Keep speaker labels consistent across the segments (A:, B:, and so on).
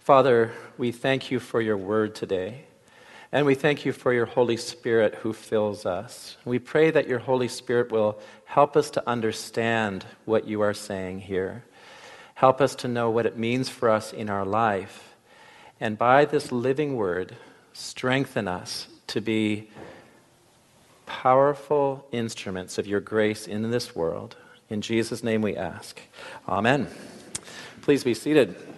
A: Father, we thank you for your word today. And we thank you for your Holy Spirit who fills us. We pray that your Holy Spirit will help us to understand what you are saying here. Help us to know what it means for us in our life. And by this living word, strengthen us to be powerful instruments of your grace in this world. In Jesus' name we ask. Amen. Please be seated.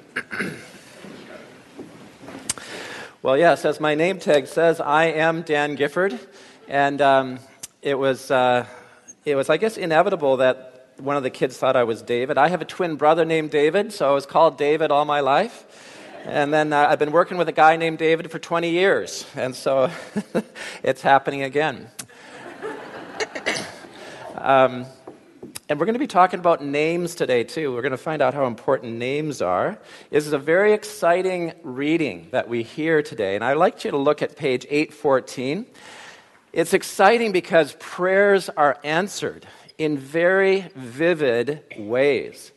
A: Well, yes, as my name tag says, I am Dan Gifford. And um, it, was, uh, it was, I guess, inevitable that one of the kids thought I was David. I have a twin brother named David, so I was called David all my life. And then uh, I've been working with a guy named David for 20 years, and so it's happening again. um, and we're going to be talking about names today, too. We're going to find out how important names are. This is a very exciting reading that we hear today, and I'd like you to look at page 814. It's exciting because prayers are answered in very vivid ways.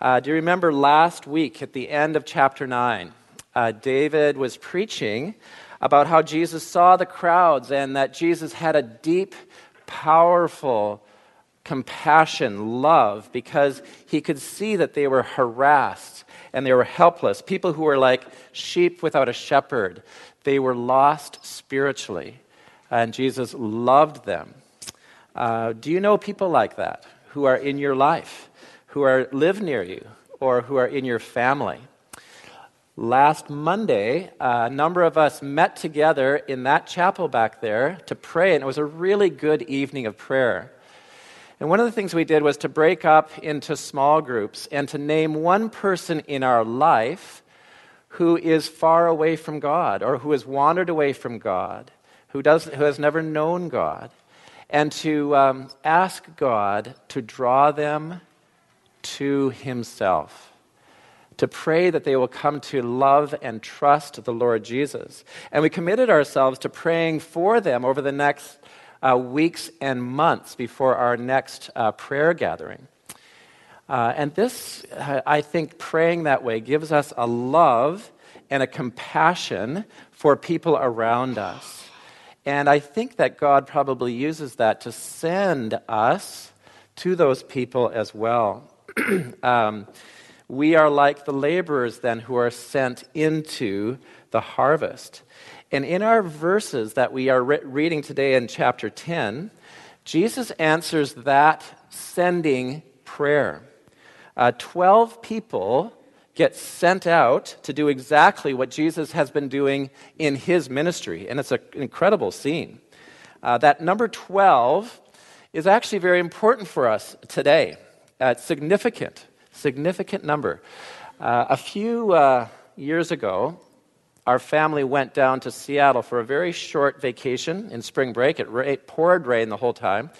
A: Uh, do you remember last week at the end of chapter 9? Uh, David was preaching about how Jesus saw the crowds and that Jesus had a deep, powerful compassion, love, because he could see that they were harassed and they were helpless. People who were like sheep without a shepherd, they were lost spiritually. And Jesus loved them. Uh, do you know people like that who are in your life? who are, live near you or who are in your family. Last Monday, a number of us met together in that chapel back there to pray, and it was a really good evening of prayer. And one of the things we did was to break up into small groups and to name one person in our life who is far away from God or who has wandered away from God, who, does, who has never known God, and to um, ask God to draw them to Himself. To pray that they will come to love and trust the Lord Jesus. And we committed ourselves to praying for them over the next uh, weeks and months before our next uh, prayer gathering. Uh, and this, uh, I think, praying that way gives us a love and a compassion for people around us. And I think that God probably uses that to send us to those people as well. um, we are like the laborers then who are sent into the harvest. And in our verses that we are re- reading today in chapter 10, Jesus answers that sending prayer. Uh, 12 people get sent out to do exactly what Jesus has been doing in his ministry. And it's an incredible scene. Uh, that number 12 is actually very important for us today uh, significant, significant number. Uh, a few uh, years ago, our family went down to Seattle for a very short vacation in spring break. It, ra- poured rain the whole time.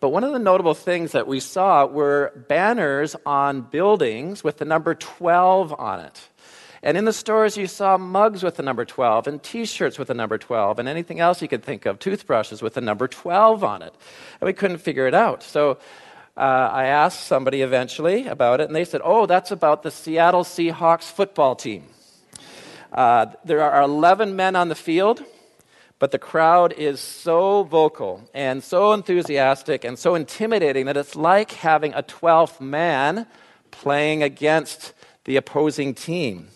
A: But one of the notable things that we saw were banners on buildings with the number 12 on it. And in the stores, you saw mugs with the number 12, and t shirts with the number 12, and anything else you could think of, toothbrushes with the number 12 on it. And we couldn't figure it out. So uh, I asked somebody eventually about it, and they said, Oh, that's about the Seattle Seahawks football team. Uh, there are 11 men on the field, but the crowd is so vocal and so enthusiastic and so intimidating that it's like having a 12th man playing against the opposing team.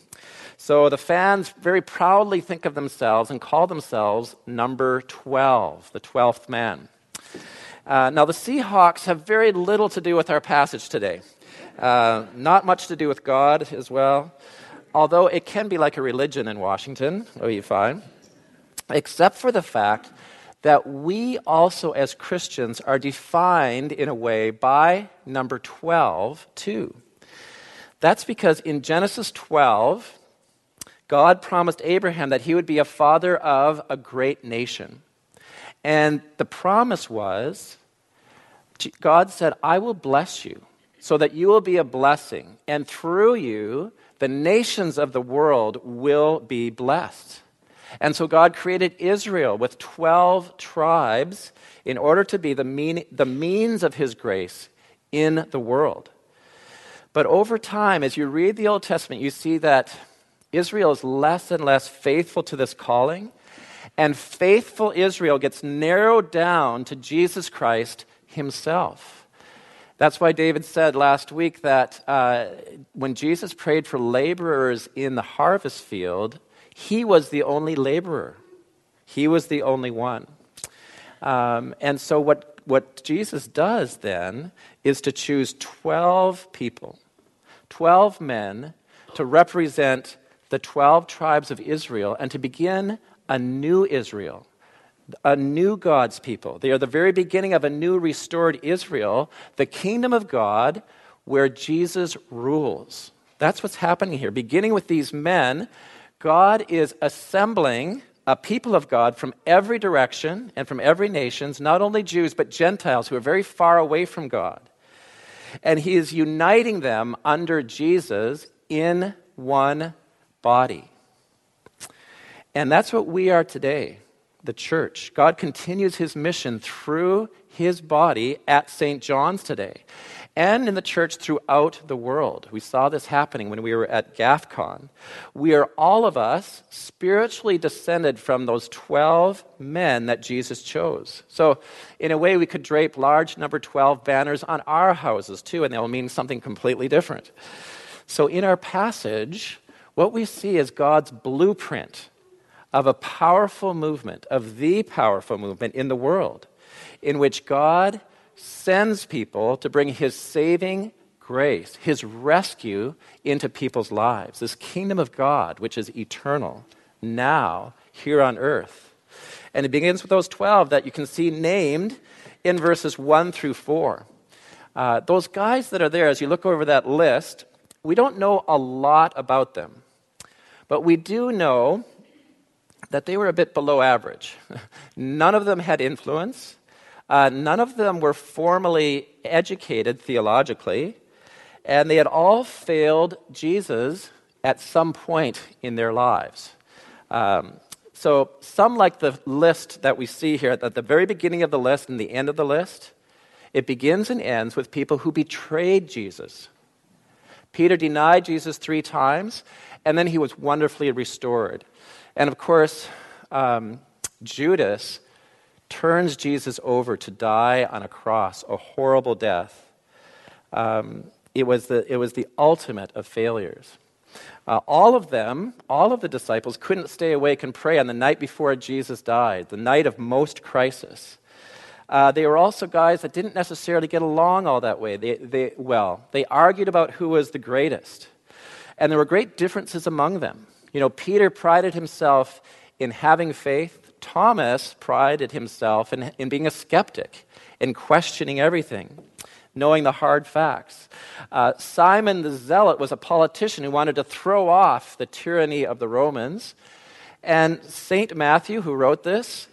A: So the fans very proudly think of themselves and call themselves number 12, the 12th man. Uh, now, the Seahawks have very little to do with our passage today. Uh, not much to do with God as well, although it can be like a religion in Washington, oh, you find, except for the fact that we also, as Christians, are defined in a way by number 12, too. That's because in Genesis 12, God promised Abraham that he would be a father of a great nation. And the promise was God said, I will bless you so that you will be a blessing, and through you, the nations of the world will be blessed. And so God created Israel with 12 tribes in order to be the, mean, the means of his grace in the world. But over time, as you read the Old Testament, you see that Israel is less and less faithful to this calling, and faithful Israel gets narrowed down to Jesus Christ himself. That's why David said last week that uh, when Jesus prayed for laborers in the harvest field, he was the only laborer. He was the only one. Um, and so, what, what Jesus does then is to choose 12 people, 12 men, to represent the 12 tribes of Israel and to begin a new Israel, a new God's people. They are the very beginning of a new restored Israel, the kingdom of God where Jesus rules. That's what's happening here. Beginning with these men, God is assembling a people of God from every direction and from every nations, not only Jews, but Gentiles who are very far away from God. And he is uniting them under Jesus in one body. And that's what we are today, the church. God continues his mission through his body at St. John's today and in the church throughout the world. We saw this happening when we were at GAFCON. We are all of us spiritually descended from those 12 men that Jesus chose. So, in a way, we could drape large number 12 banners on our houses too, and they'll mean something completely different. So, in our passage, what we see is God's blueprint of a powerful movement, of the powerful movement in the world, in which God sends people to bring his saving grace, his rescue into people's lives. This kingdom of God, which is eternal, now here on earth. And it begins with those 12 that you can see named in verses 1 through 4. Uh, those guys that are there, as you look over that list, we don't know a lot about them. But we do know that they were a bit below average. None of them had influence. Uh, none of them were formally educated theologically, and they had all failed Jesus at some point in their lives. Um, so, some like the list that we see here at the very beginning of the list and the end of the list, it begins and ends with people who betrayed Jesus. Peter denied Jesus three times, and then he was wonderfully restored. And of course, um, Judas turns Jesus over to die on a cross, a horrible death. Um, it, was the, it was the ultimate of failures. Uh, all of them, all of the disciples, couldn't stay awake and pray on the night before Jesus died, the night of most crisis. Uh, they were also guys that didn't necessarily get along all that way. They, they, well, they argued about who was the greatest. And there were great differences among them. You know, Peter prided himself in having faith, Thomas prided himself in, in being a skeptic, in questioning everything, knowing the hard facts. Uh, Simon the Zealot was a politician who wanted to throw off the tyranny of the Romans. And St. Matthew, who wrote this,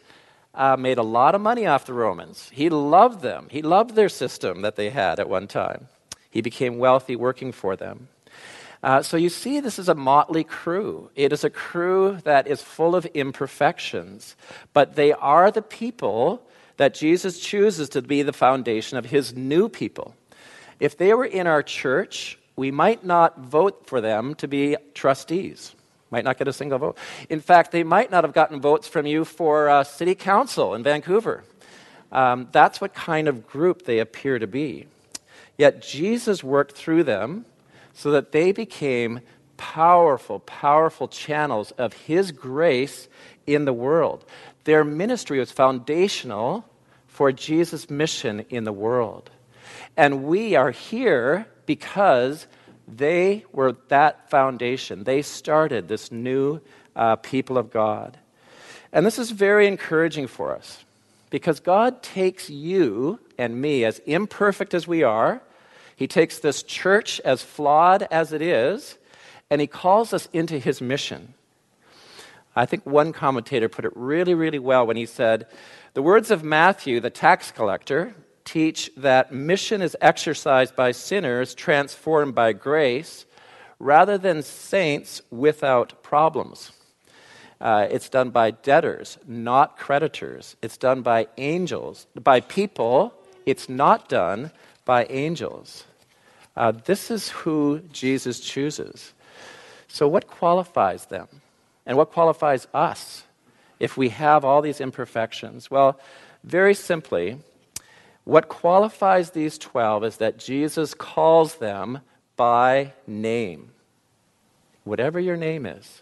A: uh, made a lot of money off the Romans. He loved them, he loved their system that they had at one time. He became wealthy working for them. Uh, so you see, this is a motley crew. It is a crew that is full of imperfections, but they are the people that Jesus chooses to be the foundation of his new people. If they were in our church, we might not vote for them to be trustees. Might not get a single vote. In fact, they might not have gotten votes from you for uh, city council in Vancouver. Um, that's what kind of group they appear to be. Yet Jesus worked through them so that they became powerful, powerful channels of His grace in the world. Their ministry was foundational for Jesus' mission in the world. And we are here because they were that foundation. They started this new uh, people of God. And this is very encouraging for us because God takes you and me, as imperfect as we are, he takes this church, as flawed as it is, and he calls us into his mission. I think one commentator put it really, really well when he said, The words of Matthew, the tax collector, teach that mission is exercised by sinners transformed by grace rather than saints without problems. Uh, it's done by debtors, not creditors. It's done by angels, by people. It's not done by angels. Uh, this is who Jesus chooses. So, what qualifies them? And what qualifies us if we have all these imperfections? Well, very simply, what qualifies these 12 is that Jesus calls them by name. Whatever your name is.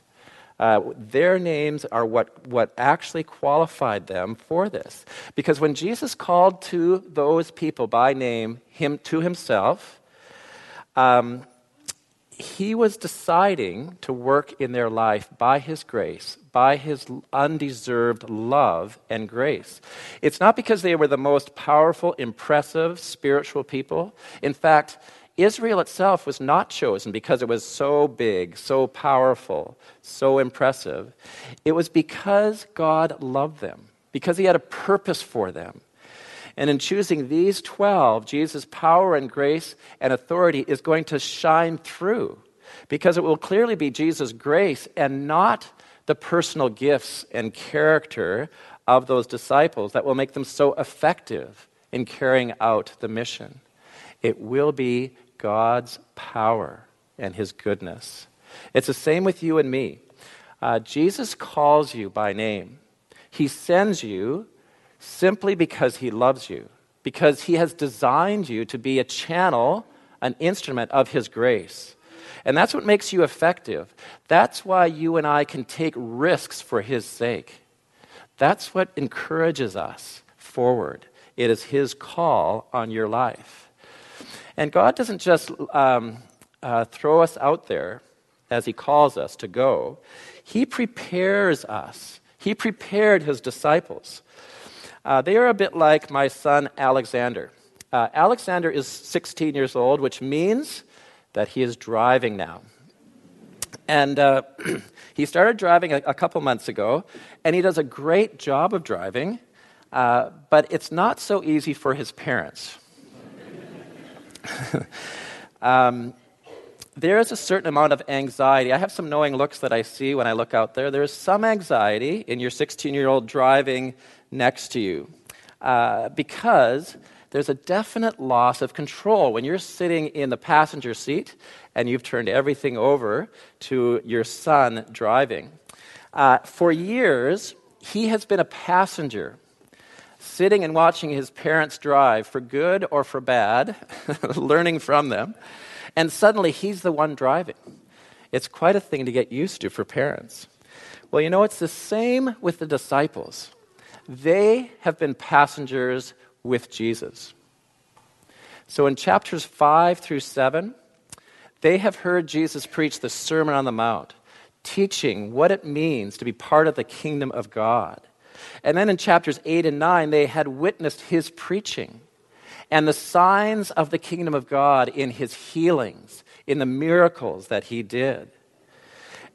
A: Uh, their names are what, what actually qualified them for this. Because when Jesus called to those people by name him to himself, um, he was deciding to work in their life by his grace, by his undeserved love and grace. It's not because they were the most powerful, impressive, spiritual people. In fact, Israel itself was not chosen because it was so big, so powerful, so impressive. It was because God loved them, because He had a purpose for them. And in choosing these 12, Jesus' power and grace and authority is going to shine through because it will clearly be Jesus' grace and not the personal gifts and character of those disciples that will make them so effective in carrying out the mission. It will be God's power and his goodness. It's the same with you and me. Uh, Jesus calls you by name, he sends you simply because he loves you, because he has designed you to be a channel, an instrument of his grace. And that's what makes you effective. That's why you and I can take risks for his sake. That's what encourages us forward. It is his call on your life. And God doesn't just um, uh, throw us out there as He calls us to go, He prepares us. He prepared His disciples. Uh, they are a bit like my son Alexander. Uh, Alexander is 16 years old, which means that he is driving now. And uh, he started driving a, a, couple months ago, and he does a great job of driving, uh, but it's not so easy for his parents. um, there is a certain amount of anxiety. I have some knowing looks that I see when I look out there. There's some anxiety in your 16 year old driving next to you uh, because there's a definite loss of control when you're sitting in the passenger seat and you've turned everything over to your son driving. Uh, for years, he has been a passenger sitting and watching his parents drive for good or for bad, learning from them, and suddenly he's the one driving. It's quite a thing to get used to for parents. Well, you know, it's the same with the disciples. They have been passengers with Jesus. So in chapters 5 through 7, they have heard Jesus preach the Sermon on the Mount, teaching what it means to be part of the kingdom of God. And then in chapters 8 and 9, they had witnessed his preaching and the signs of the kingdom of God in his healings, in the miracles that he did.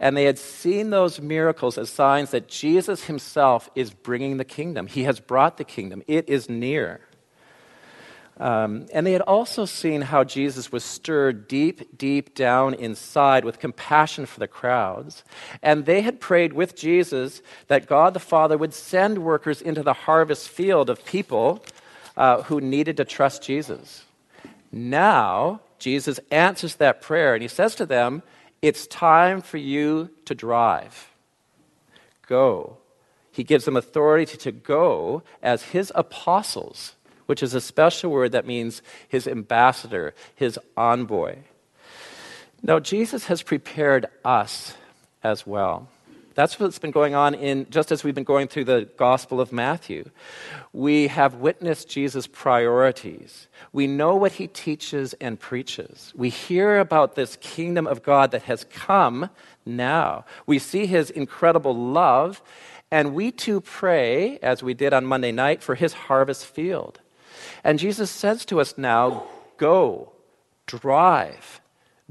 A: And they had seen those miracles as signs that Jesus himself is bringing the kingdom. He has brought the kingdom, it is near. Um, and they had also seen how Jesus was stirred deep, deep down inside with compassion for the crowds. And they had prayed with Jesus that God the Father would send workers into the harvest field of people uh, who needed to trust Jesus. Now, Jesus answers that prayer and he says to them, It's time for you to drive. Go. He gives them authority to go as his apostles which is a special word that means his ambassador, his envoy. Now, Jesus has prepared us as well. That's what's been going on in just as we've been going through the Gospel of Matthew. We have witnessed Jesus' priorities. We know what he teaches and preaches. We hear about this kingdom of God that has come now. We see his incredible love, and we too pray, as we did on Monday night, for his harvest field. And Jesus says to us now go, drive,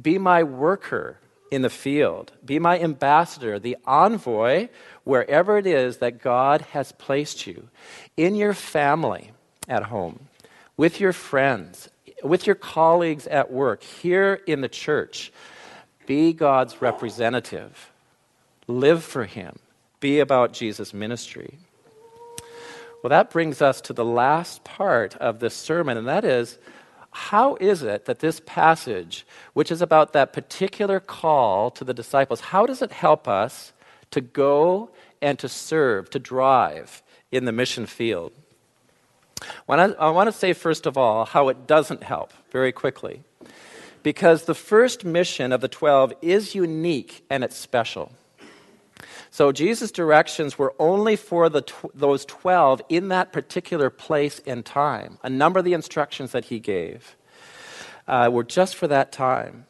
A: be my worker in the field, be my ambassador, the envoy, wherever it is that God has placed you, in your family at home, with your friends, with your colleagues at work, here in the church. Be God's representative. Live for Him. Be about Jesus' ministry. Well, that brings us to the last part of this sermon, and that is how is it that this passage, which is about that particular call to the disciples, how does it help us to go and to serve, to drive in the mission field? When I, I want to say, first of all, how it doesn't help very quickly. Because the first mission of the 12 is unique and it's special. So Jesus' directions were only for the tw- those 12 in that particular place and time. A number of the instructions that he gave uh, were just for that time.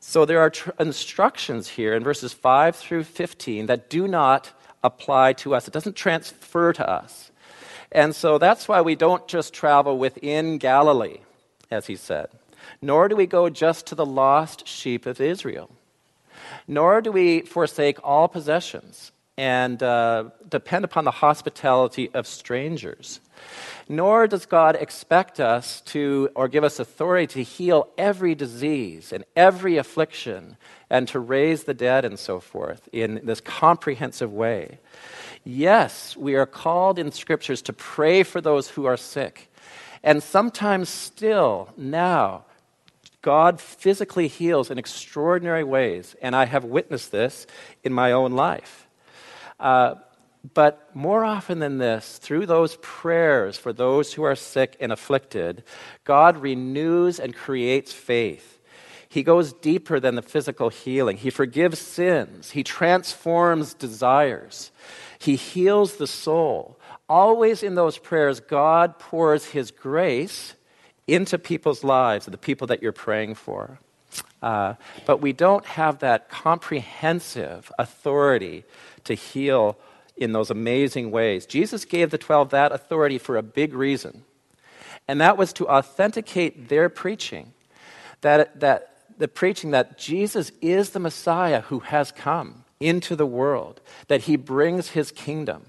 A: So there are tr- instructions here in verses 5 through 15 that do not apply to us, it doesn't transfer to us. And so that's why we don't just travel within Galilee, as he said, nor do we go just to the lost sheep of Israel nor do we forsake all possessions and uh, depend upon the hospitality of strangers. Nor does God expect us to, or give us authority to heal every disease and every affliction and to raise the dead and so forth in this comprehensive way. Yes, we are called in scriptures to pray for those who are sick. And sometimes, still, now, God physically heals in extraordinary ways, and I have witnessed this in my own life. Uh, but more often than this, through those prayers for those who are sick and afflicted, God renews and creates faith. He goes deeper than the physical healing. He forgives sins. He transforms desires. He heals the soul. Always in those prayers, God pours His grace into people's lives, the people that you're praying for. Uh, but we don't have that comprehensive authority to heal in those amazing ways. Jesus gave the 12 that authority for a big reason, and that was to authenticate their preaching. That, that the preaching that Jesus is the Messiah who has come into the world, that he brings his kingdom.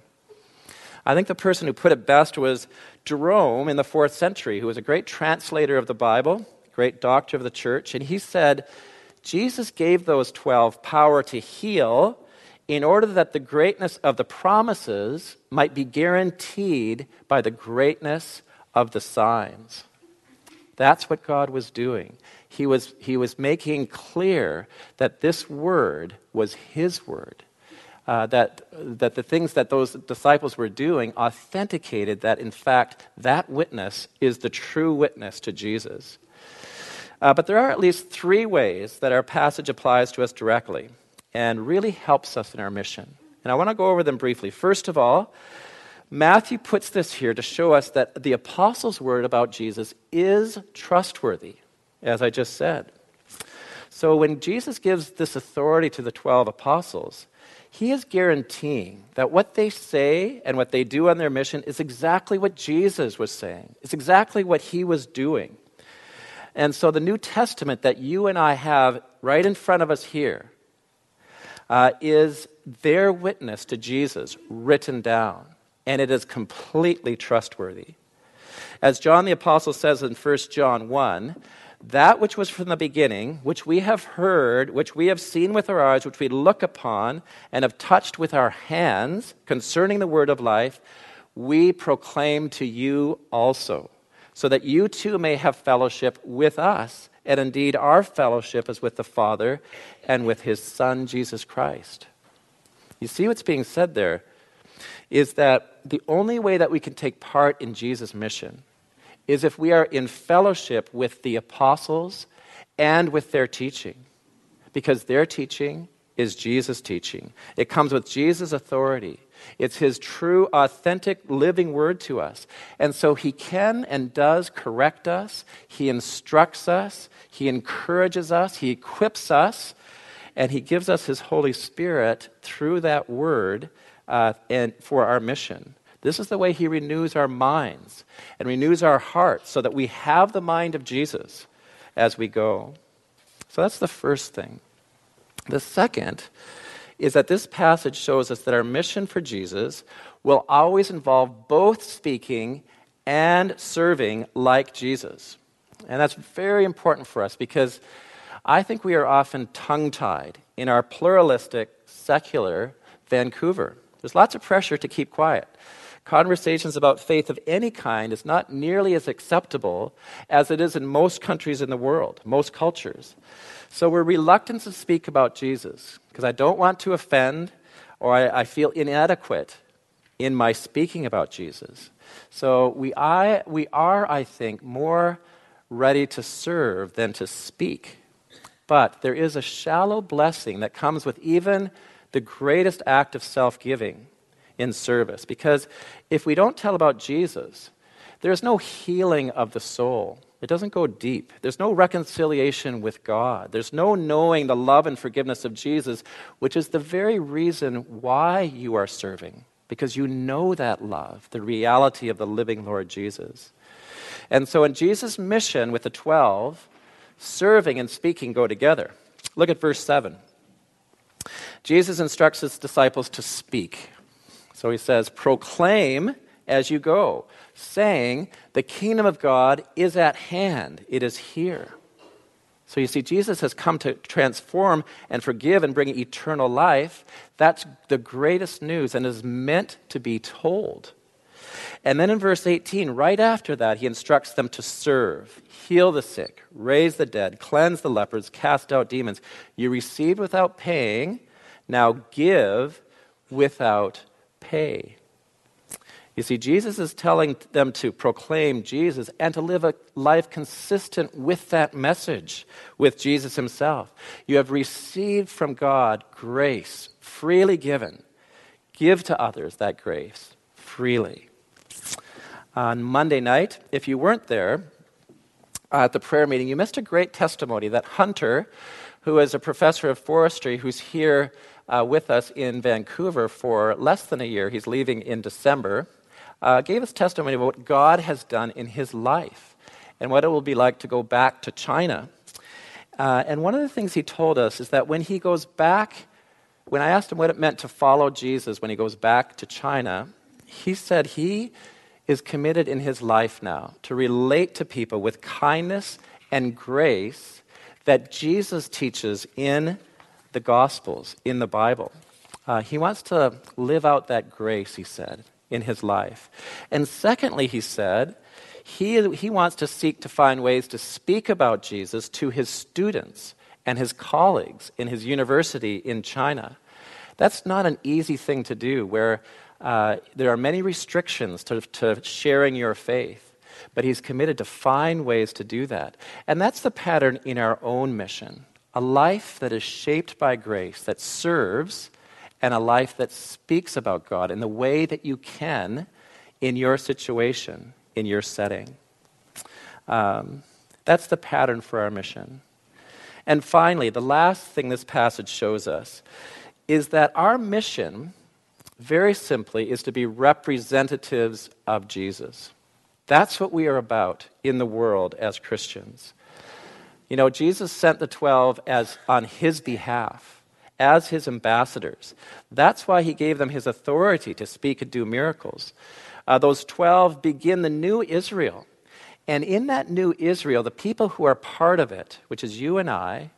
A: I think the person who put it best was Jerome in the fourth century, who was a great translator of the Bible, great doctor of the church, and he said, Jesus gave those 12 power to heal in order that the greatness of the promises might be guaranteed by the greatness of the signs. That's what God was doing. He was, he was making clear that this word was His word uh, that, that the things that those disciples were doing authenticated that, in fact, that witness is the true witness to Jesus. Uh, but there are at least three ways that our passage applies to us directly and really helps us in our mission. And I want to go over them briefly. First of all, Matthew puts this here to show us that the apostles' word about Jesus is trustworthy, as I just said. So when Jesus gives this authority to the 12 apostles, he is guaranteeing that what they say and what they do on their mission is exactly what Jesus was saying. It's exactly what he was doing. And so the New Testament that you and I have right in front of us here uh, is their witness to Jesus written down, and it is completely trustworthy. As John the Apostle says in 1 John 1, that which was from the beginning, which we have heard, which we have seen with our eyes, which we look upon and have touched with our hands concerning the word of life, we proclaim to you also, so that you too may have fellowship with us. And indeed, our fellowship is with the Father and with his Son, Jesus Christ. You see what's being said there is that the only way that we can take part in Jesus' mission is if we are in fellowship with the apostles and with their teaching, because their teaching is Jesus' teaching. It comes with Jesus' authority. It's his true, authentic, living word to us. And so he can and does correct us, he instructs us, he encourages us, he equips us, and he gives us his Holy Spirit through that word uh, and for our mission. This is the way He renews our minds and renews our hearts so that we have the mind of Jesus as we go. So that's the first thing. The second is that this passage shows us that our mission for Jesus will always involve both speaking and serving like Jesus. And that's very important for us because I think we are often tongue tied in our pluralistic, secular Vancouver. There's lots of pressure to keep quiet. Conversations about faith of any kind is not nearly as acceptable as it is in most countries in the world, most cultures. So we're reluctant to speak about Jesus because I don't want to offend or I, I, feel inadequate in my speaking about Jesus. So we, I, we are, I think, more ready to serve than to speak. But there is a shallow blessing that comes with even the greatest act of self giving in service. Because if we don't tell about Jesus, there's no healing of the soul. It doesn't go deep. There's no reconciliation with God. There's no knowing the love and forgiveness of Jesus, which is the very reason why you are serving, because you know that love, the reality of the living Lord Jesus. And so in Jesus' mission with the 12, serving and speaking go together. Look at verse 7. Jesus instructs his disciples to speak. So he says, Proclaim as you go, saying, The kingdom of God is at hand, it is here. So you see, Jesus has come to transform and forgive and bring eternal life. That's the greatest news and is meant to be told. And then in verse 18, right after that, he instructs them to serve, heal the sick, raise the dead, cleanse the lepers, cast out demons. You received without paying, now give without pay. You see, Jesus is telling them to proclaim Jesus and to live a life consistent with that message, with Jesus himself. You have received from God grace freely given. Give to others that grace freely. On Monday night, if you weren't there uh, at the prayer meeting, you missed a great testimony that Hunter, who is a professor of forestry who's here uh, with us in Vancouver for less than a year, he's leaving in December uh, gave us testimony about what God has done in his life and what it will be like to go back to China. Uh, and one of the things he told us is that when he goes back, when I asked him what it meant to follow Jesus when he goes back to China, he said he is committed in his life now to relate to people with kindness and grace that Jesus teaches in the Gospels, in the Bible. Uh, he wants to live out that grace, he said in his life. And secondly, he said, he, he wants to seek to find ways to speak about Jesus to his students and his colleagues in his university in China. That's not an easy thing to do, where uh, there are many restrictions to, to sharing your faith. But he's committed to find ways to do that. And that's the pattern in our own mission a life that is shaped by grace, that serves and a life that speaks about God in the way that you can in your situation, in your setting. Um, that's the pattern for our mission. And finally, the last thing this passage shows us is that our mission, very simply, is to be representatives of Jesus. That's what we are about in the world as Christians. You know, Jesus sent the 12 as on his behalf as his ambassadors. That's why he gave them his authority to speak and do miracles. Uh, those 12 begin the new Israel. And in that new Israel, the people who are part of it, which is you and I,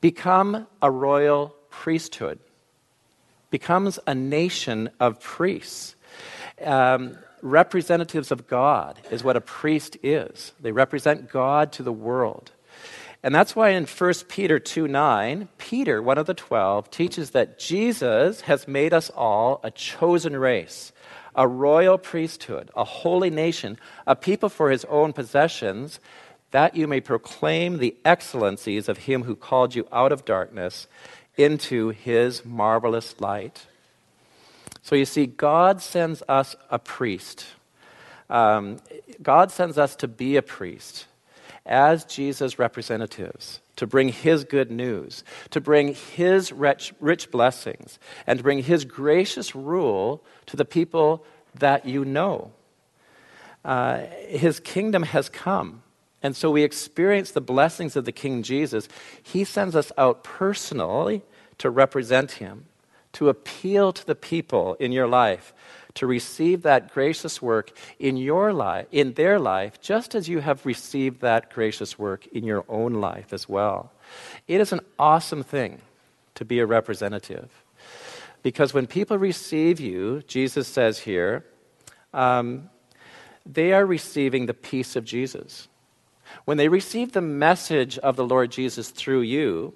A: become a royal priesthood, becomes a nation of priests. Um, representatives of God is what a priest is. They represent God to the world. And that's why in 1 Peter 2 9, Peter, one of the twelve, teaches that Jesus has made us all a chosen race, a royal priesthood, a holy nation, a people for his own possessions, that you may proclaim the excellencies of him who called you out of darkness into his marvelous light. So you see, God sends us a priest. Um, God sends us to be a priest as Jesus' representatives to bring his good news, to bring his rich, rich blessings, and to bring his gracious rule to the people that you know. Uh, his kingdom has come. And so we experience the blessings of the King Jesus. He sends us out personally to represent him, to appeal to the people in your life to receive that gracious work in your life, in their life, just as you have received that gracious work in your own life as well. It is an awesome thing to be a representative. Because when people receive you, Jesus says here, um, they are receiving the peace of Jesus. When they receive the message of the Lord Jesus through you,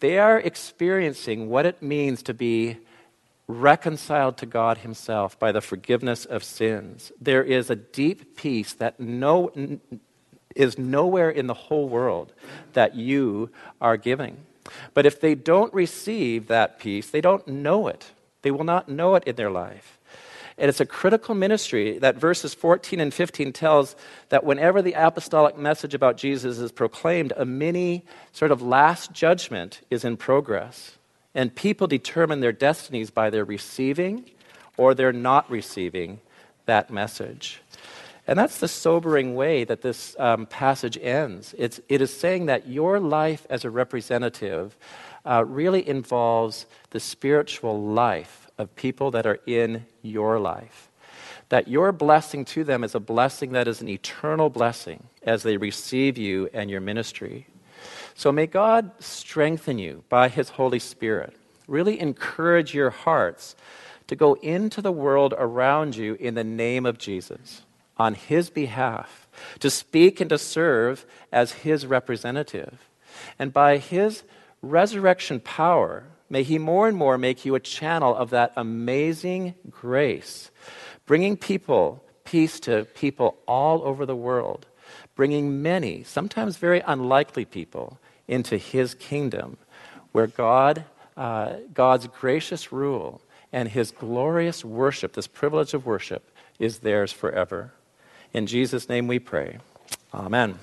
A: they are experiencing what it means to be reconciled to God Himself by the forgiveness of sins. There is a deep peace that no, is nowhere in the whole world that you are giving. But if they don't receive that peace, they don't know it. They will not know it in their life. And it's a critical ministry that verses 14 and 15 tells that whenever the apostolic message about Jesus is proclaimed, a mini sort of last judgment is in progress. And people determine their destinies by their receiving or their not receiving that message. And that's the sobering way that this um, passage ends. It's, it is saying that your life as a representative uh, really involves the spiritual life of people that are in your life. That your blessing to them is a blessing that is an eternal blessing as they receive you and your ministry. So may God strengthen you by His Holy Spirit. Really encourage your hearts to go into the world around you in the name of Jesus, on His behalf, to speak and to serve as His representative. And by His resurrection power, may He more and more make you a channel of that amazing grace, bringing people, peace to people all over the world, bringing many, sometimes very unlikely people, into his kingdom, where God, uh, God's gracious rule and his glorious worship, this privilege of worship, is theirs forever. In Jesus' name we pray. Amen.